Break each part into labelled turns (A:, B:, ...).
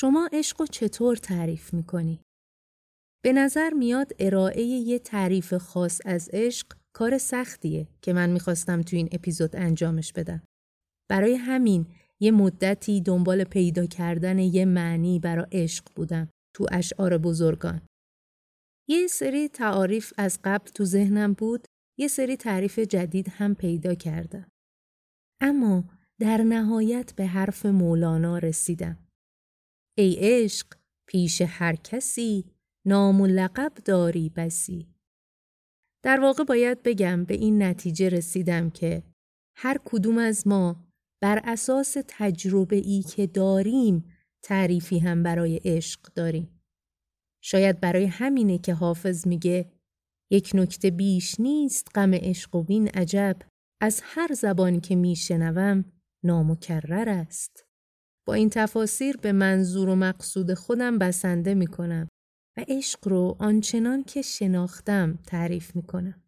A: شما عشق و چطور تعریف می‌کنی؟ به نظر میاد ارائه یه تعریف خاص از عشق کار سختیه که من می‌خواستم تو این اپیزود انجامش بدم. برای همین یه مدتی دنبال پیدا کردن یه معنی برای عشق بودم تو اشعار بزرگان. یه سری تعاریف از قبل تو ذهنم بود، یه سری تعریف جدید هم پیدا کردم. اما در نهایت به حرف مولانا رسیدم. ای عشق پیش هر کسی نام و لقب داری بسی. در واقع باید بگم به این نتیجه رسیدم که هر کدوم از ما بر اساس تجربه ای که داریم تعریفی هم برای عشق داریم. شاید برای همینه که حافظ میگه یک نکته بیش نیست غم عشق و بین عجب از هر زبان که میشنوم نامکرر است. این تفاسیر به منظور و مقصود خودم بسنده می‌کنم و عشق رو آنچنان که شناختم تعریف می‌کنم.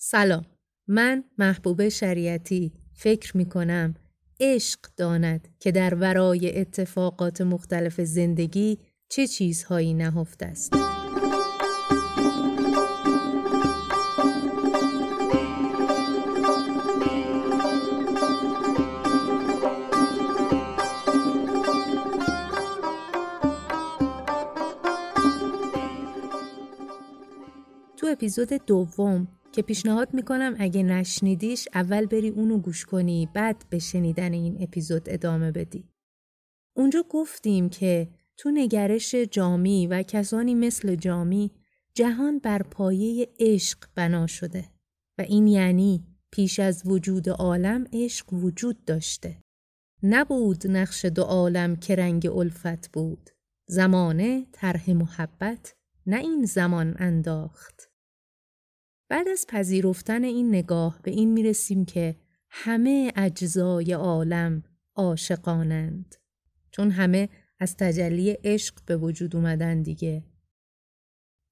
A: سلام من محبوب شریعتی فکر می‌کنم عشق داند که در ورای اتفاقات مختلف زندگی چه چیزهایی نهفته است. اپیزود دوم که پیشنهاد می‌کنم اگه نشنیدیش اول بری اونو گوش کنی بعد به شنیدن این اپیزود ادامه بدی. اونجا گفتیم که تو نگرش جامی و کسانی مثل جامی جهان بر پایه عشق بنا شده و این یعنی پیش از وجود عالم عشق وجود داشته. نبود نقش دو عالم که رنگ الفت بود. زمانه طرح محبت نه این زمان انداخت. بعد از پذیرفتن این نگاه به این می‌رسیم که همه اجزای عالم عاشقانند. چون همه از تجلی عشق به وجود اومدن دیگه.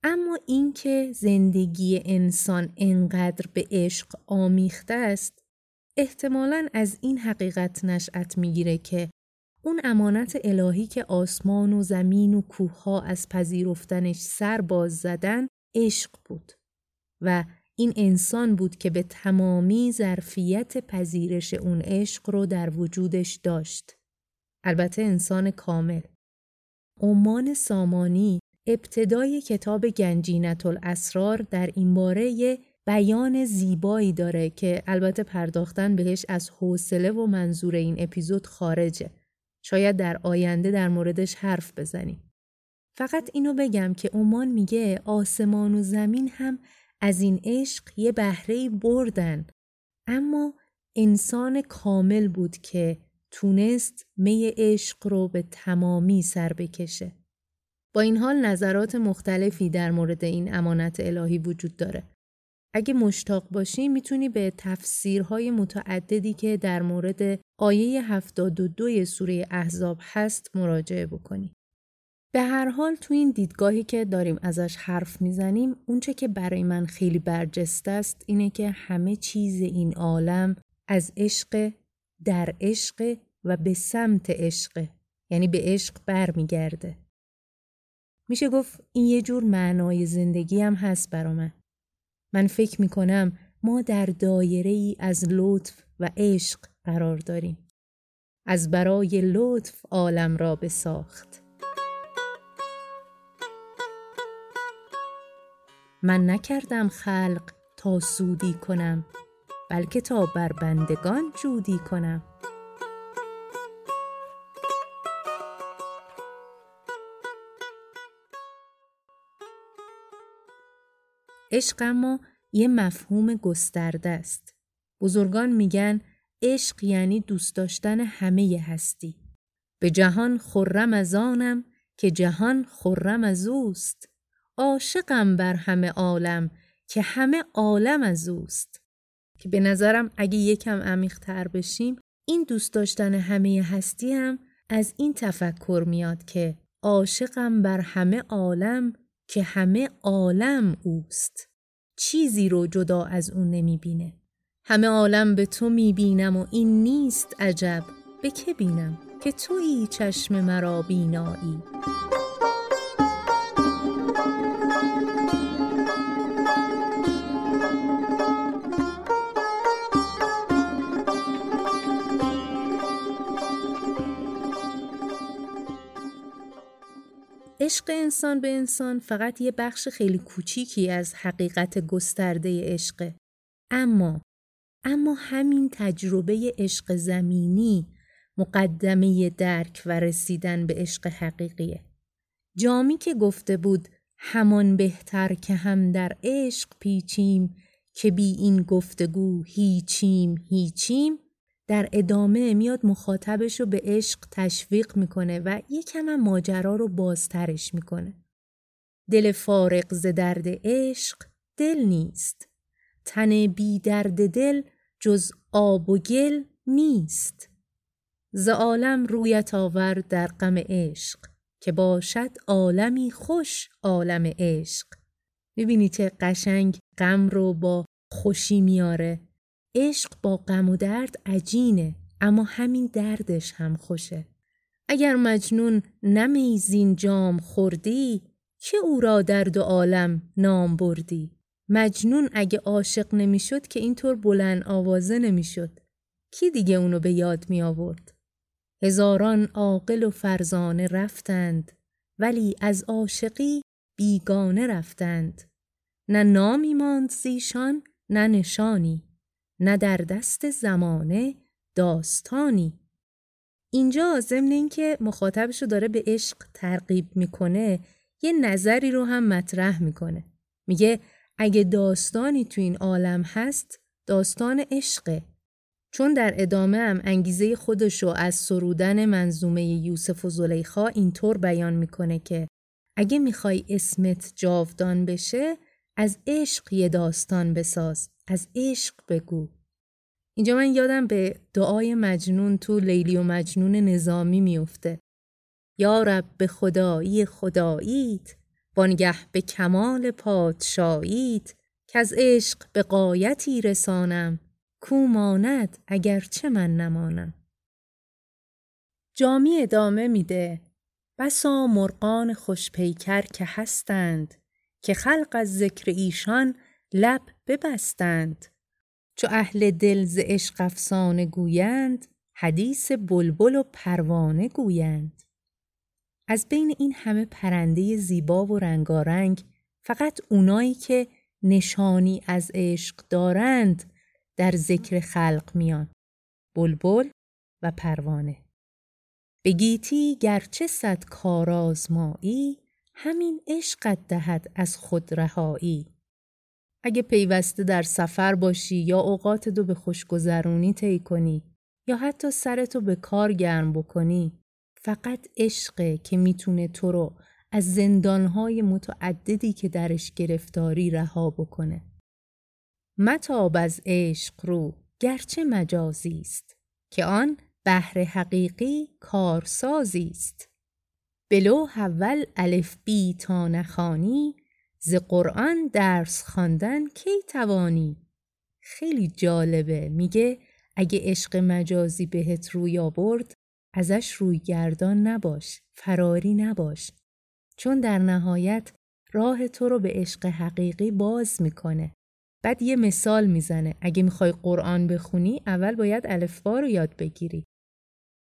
A: اما اینکه زندگی انسان انقدر به عشق آمیخته است احتمالا از این حقیقت نشأت می‌گیره که اون امانت الهی که آسمان و زمین و کوه از پذیرفتنش سر باز زدن عشق بود. و این انسان بود که به تمامی ظرفیت پذیرش اون عشق رو در وجودش داشت. البته انسان کامل. عمان سامانی ابتدای کتاب گنجینت الاسرار در این باره یه بیان زیبایی داره که البته پرداختن بهش از حوصله و منظور این اپیزود خارجه. شاید در آینده در موردش حرف بزنیم. فقط اینو بگم که عمان میگه آسمان و زمین هم از این عشق یه بهره بردن اما انسان کامل بود که تونست می عشق رو به تمامی سر بکشه. با این حال نظرات مختلفی در مورد این امانت الهی وجود داره. اگه مشتاق باشی می‌تونی به تفسیرهای متعددی که در مورد آیه 72 سوره احزاب هست مراجعه بکنی. به هر حال تو این دیدگاهی که داریم ازش حرف می‌زنیم اونچه که برای من خیلی برجسته است اینه که همه چیز این عالم از عشق در عشق و به سمت عشق یعنی به عشق برمیگرده. میشه گفت این یه جور معنای زندگی هم هست برا من. من فکر می‌کنم ما در دایره ای از لطف و عشق قرار داریم. از برای لطف عالم را بساخت. من نکردم خلق تا سودی کنم بلکه تا بر بندگان جودی کنم عشق اما یه مفهوم گسترده است. بزرگان میگن عشق یعنی دوست داشتن همه هستی. به جهان خرم از آنم که جهان خرم از اوست. عاشقم بر همه عالم که همه عالم از اوست. که به نظرم اگه یکم عمیق‌تر بشیم این دوست داشتن همه هستی هم از این تفکر میاد که عاشقم بر همه عالم که همه عالم اوست. چیزی رو جدا از اون نمی‌بینه. همه عالم به تو می‌بینم و این نیست عجب. به که بینم؟ که تویی چشم مرا بینایی؟ عشق انسان به انسان فقط یه بخش خیلی کوچیکی از حقیقت گسترده عشقه. اما اما همین تجربه عشق زمینی مقدمه درک و رسیدن به عشق حقیقیه. جامی که گفته بود همان بهتر که هم در عشق پیچیم که بی این گفتگو هیچیم هیچیم در ادامه میاد مخاطبش رو به عشق تشویق می‌کنه و یکم هم ماجرا رو بازترش می‌کنه. دل فارق ز درد عشق دل نیست. تن بی درد دل جز آب و گل نیست. ز عالم رویت آور در غم عشق که باشد عالمی خوش عالم عشق. می‌بینی چه قشنگ غم رو با خوشی میاره عشق با غم و درد عجینه اما همین دردش هم خوشه. اگر مجنون نمیزین جام خوردی که او را درد و عالم نام بردی. مجنون اگه عاشق نمی‌شد که اینطور بلند آوازه نمی‌شد. کی دیگه اونو به یاد می آورد؟ هزاران عاقل و فرزانه رفتند ولی از عاشقی بیگانه رفتند. نه نامی ماند زیشان نه نشانی. نه در دست زمانه داستانی. اینجا ضمن اینکه مخاطبش رو داره به عشق ترغیب می‌کنه یه نظری رو هم مطرح می‌کنه. میگه اگه داستانی تو این عالم هست داستان عشقه. چون در ادامه هم انگیزه خودش رو از سرودن منظومه یوسف و زلیخا اینطور بیان می‌کنه که اگه می‌خوای اسمت جاودان بشه از عشق یه داستان بساز. از عشق بگو. اینجا من یادم به دعای مجنون تو لیلی و مجنون نظامی میفته یا رب به خدایی خداییت بانگه به کمال پادشاییت. که از عشق به قایتی رسانم کو ماند چه من نمانم. جامی ادامه میده. بسا مرغان خوشپیکر که هستند که خلق از ذکر ایشان لب ببستند. چو اهل دل ز عشق افسانه گویند حدیث بلبل و پروانه گویند. از بین این همه پرنده زیبا و رنگارنگ فقط اونایی که نشانی از عشق دارند در ذکر خلق میان بلبل و پروانه. به گیتی گرچه صد کارازمایی همین عشقت دهد از خود رهایی. اگه پیوسته در سفر باشی یا اوقات دو به خوشگذرونی طی کنی یا حتی سرتو به کار گرم بکنی فقط عشقه که می‌تونه تو رو از زندانهای متعددی که درش گرفتاری رها بکنه. متاب از عشق رو گرچه مجازی است که آن بهر حقیقی کارسازی است. بلو اول الف بی تا نخانی ز قرآن درس خواندن کی توانی؟ خیلی جالبه. میگه اگه عشق مجازی بهت روی آورد ازش روی گردان نباش فراری نباش. چون در نهایت راه تو رو به عشق حقیقی باز می‌کنه. بعد یه مثال می‌زنه. اگه می‌خوای قرآن بخونی اول باید الفبا رو یاد بگیری.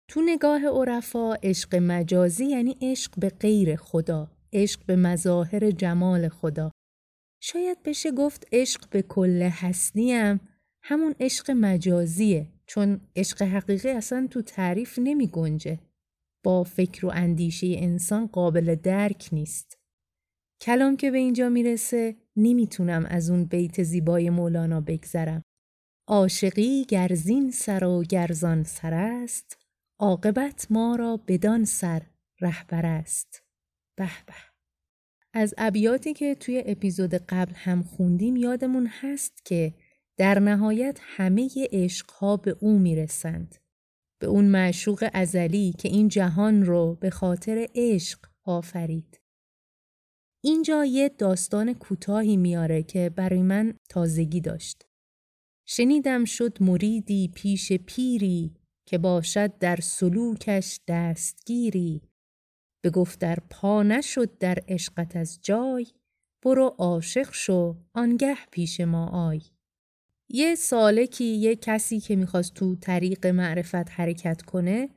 A: تو نگاه عرفا عشق مجازی یعنی عشق به غیر خدا. عشق به مظاهر جمال خدا شاید بشه گفت عشق به کل هستیم همون عشق مجازیه چون عشق حقیقی اصلا تو تعریف نمی گنجه. با فکر و اندیشه انسان قابل درک نیست. کلام که به اینجا می‌رسه نمی‌تونم از اون بیت زیبای مولانا بگذرم. عاشقی گرزین سر و گرزان سر است عاقبت ما را بدان سر رهبر است به به از ابیاتی که توی اپیزود قبل هم خوندیم یادمون هست که در نهایت همه عشقها به او می‌رسند. به اون معشوق ازلی که این جهان رو به خاطر عشق آفرید. اینجا یه داستان کوتاهی میاره که برای من تازگی داشت. شنیدم شد مریدی پیش پیری که باشد در سلوکش دستگیری گفت در پا نشد در عشقت از جای برو عاشق شو آنگه پیش ما آی. یه سالکی یه کسی که می‌خواست تو طریق معرفت حرکت کنه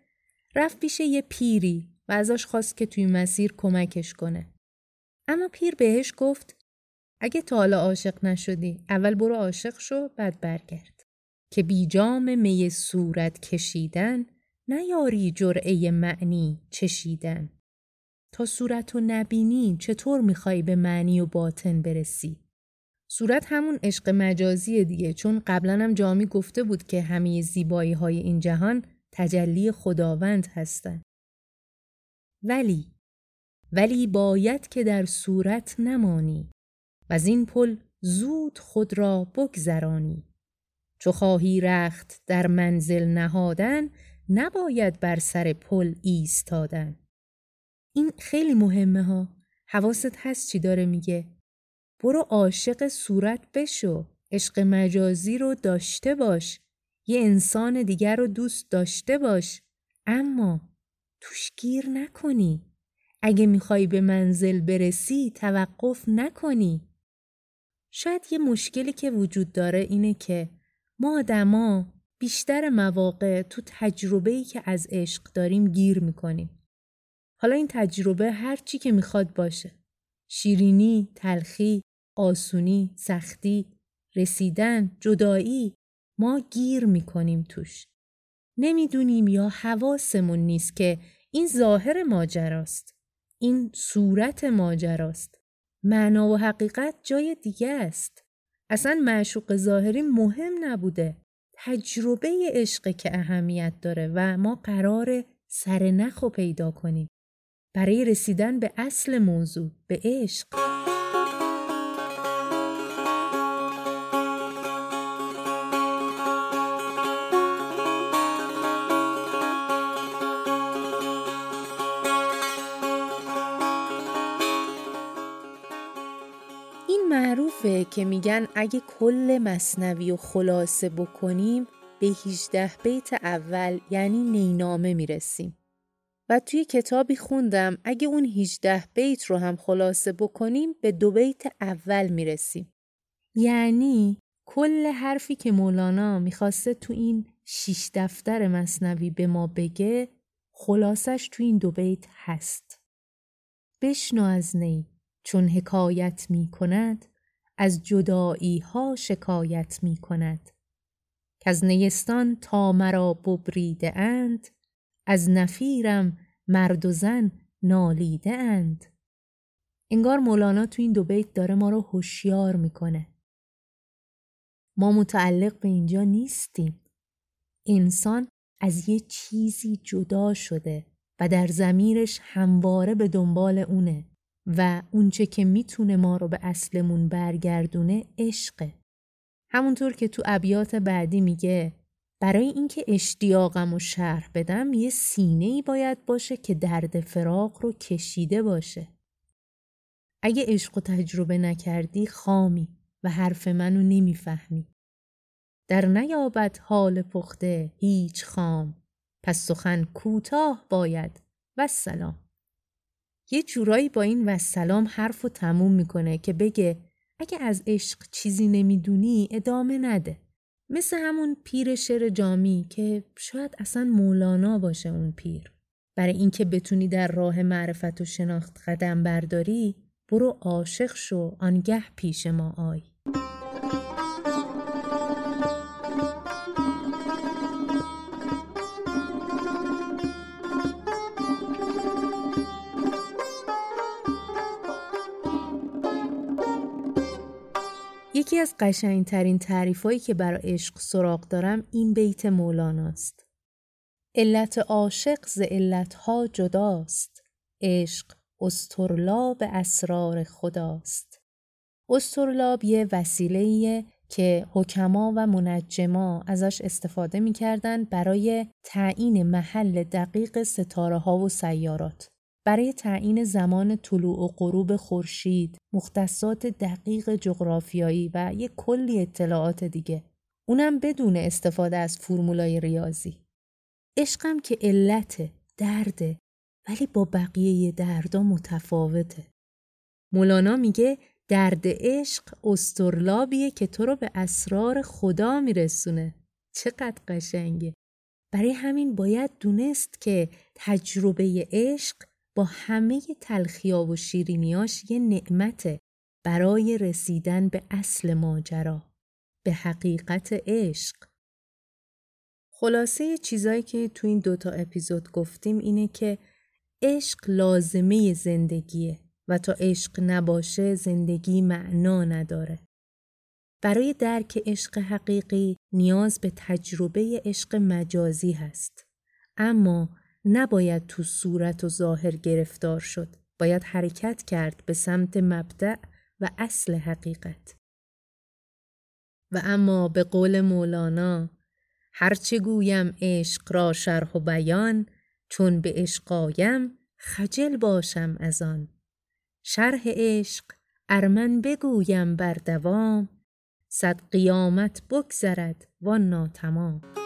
A: رفت پیش یه پیری و ازش خواست که توی مسیر کمکش کنه. اما پیر بهش گفت اگه تا حالا عاشق نشدی اول برو عاشق شو بعد برگرد. که بیجام می صورت کشیدن نیاری جرعه معنی چشیدن. تا صورت و نبینی چطور می‌خوای به معنی و باطن برسی؟ صورت همون عشق مجازی دیگه چون قبلا هم جامی گفته بود که همه زیبایی های این جهان تجلی خداوند هستند. ولی ولی باید که در صورت نمانی و از این پل زود خود را بگذرانی. چو خواهی رخت در منزل نهادن نباید بر سر پل ایستادن. این خیلی مهمه ها. حواست هست چی داره میگه. برو عاشق صورت بشو. عشق مجازی رو داشته باش. یه انسان دیگر رو دوست داشته باش. اما توش گیر نکنی. اگه می‌خوای به منزل برسی توقف نکنی. شاید یه مشکلی که وجود داره اینه که ما آدما بیشتر مواقع تو تجربه‌ای که از عشق داریم گیر می‌کنیم. حالا این تجربه هر چی که می‌خواد باشه شیرینی، تلخی، آسونی، سختی، رسیدن، جدایی ما گیر می‌کنیم توش. نمی‌دونیم یا حواسمون نیست که این ظاهر ماجراست. این صورت ماجراست. معنا و حقیقت جای دیگه است. اصلا معشوق ظاهری مهم نبوده. تجربه عشق که اهمیت داره و ما قرار سر نخو پیدا کنیم. برای رسیدن به اصل موضوع به عشق. که میگن اگه کل مصنوی و خلاصه بکنیم به 18 بیت اول یعنی نینامه می‌رسیم. و توی کتابی خوندم اگه اون 18 بیت رو هم خلاصه بکنیم به دو بیت اول می‌رسیم. یعنی کل حرفی که مولانا می‌خواسته تو این شیش دفتر مصنوی به ما بگه خلاصش تو این دو بیت هست. بشنو از نی چون حکایت می کند از جدایی ها شکایت می کند که از نیستان تا مرا ببریده اند از نفیرم مرد و زن نالیده اند انگار مولانا تو این دو بیت داره ما رو هوشیار می‌کنه. ما متعلق به اینجا نیستیم. انسان از یه چیزی جدا شده و در زمیرش همواره به دنبال اونه و اونچه که می‌تونه ما رو به اصلمون برگردونه عشقه. همونطور که تو ابیات بعدی میگه برای اینکه اشتیاقم و شرح بدم یه سینه ای باید باشه که درد فراق رو کشیده باشه. اگه عشق و تجربه نکردی خامی و حرف منو نمی‌فهمی. در نیابت حال پخته هیچ خام پس سخن کوتاه باید و سلام. یه جورایی با این و سلام حرف و تموم می‌کنه که بگه اگه از عشق چیزی نمی‌دونی ادامه نده. مثل همون پیر شعر جامی که شاید اصلا مولانا باشه اون پیر. برای اینکه بتونی در راه معرفت و شناخت قدم برداری برو عاشق شو آنگه پیش ما آی. از قشنگترین تعریفایی که برای عشق سراغ دارم این بیت مولاناست. علت عاشق ز علتها جداست. عشق استرلاب اسرار خداست. استرلاب یه وسیله که حکما و منجما ازش استفاده می‌کردن برای تعیین محل دقیق ستاره ها و سیارات. برای تعیین زمان طلوع و غروب خورشید، مختصات دقیق جغرافیایی و یک کلی اطلاعات دیگه. اونم بدون استفاده از فرمولای ریاضی. عشقم که علته درده ولی با بقیه دردا متفاوته مولانا میگه درد عشق استرلابیه که تو رو به اسرار خدا میرسونه چقدر قشنگه برای همین باید دونست که تجربه عشق با همه تلخیا و شیرینیاش یه نعمته برای رسیدن به اصل ماجرا به حقیقت عشق خلاصه چیزایی که تو این دوتا اپیزود گفتیم اینه که عشق لازمه زندگیه و تا عشق نباشه زندگی معنا نداره. برای درک عشق حقیقی نیاز به تجربه عشق مجازی هست. اما نباید تو صورت و ظاهر گرفتار شد. باید حرکت کرد به سمت مبدع و اصل حقیقت. و اما به قول مولانا هرچه گویم عشق را شرح و بیان چون به عشقایم خجل باشم از آن شرح عشق ارمن بگویم بر دوام صد قیامت بگذرد و ناتمام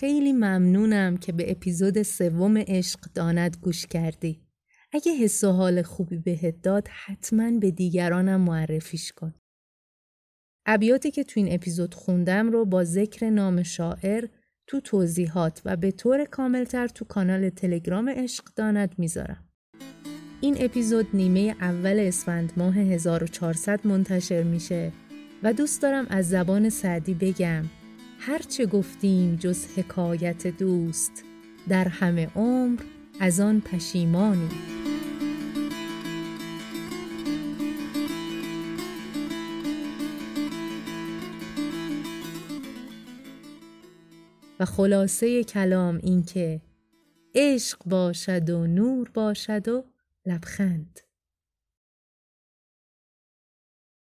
A: خیلی ممنونم که به اپیزود سوم عشق داند گوش کردی. اگه حس و حال خوبی بهت داد حتما به دیگرانم معرفیش کن. ابیاتی که تو این اپیزود خوندم رو با ذکر نام شاعر تو توضیحات و به طور کاملتر تو کانال تلگرام عشق داند می‌ذارم. این اپیزود نیمه اول اسفند ماه 1400 منتشر میشه و دوست دارم از زبان سعدی بگم هرچه گفتیم جز حکایت دوست در همه عمر از آن پشیمانی و خلاصه کلام این که عشق باشد و نور باشد و لبخند.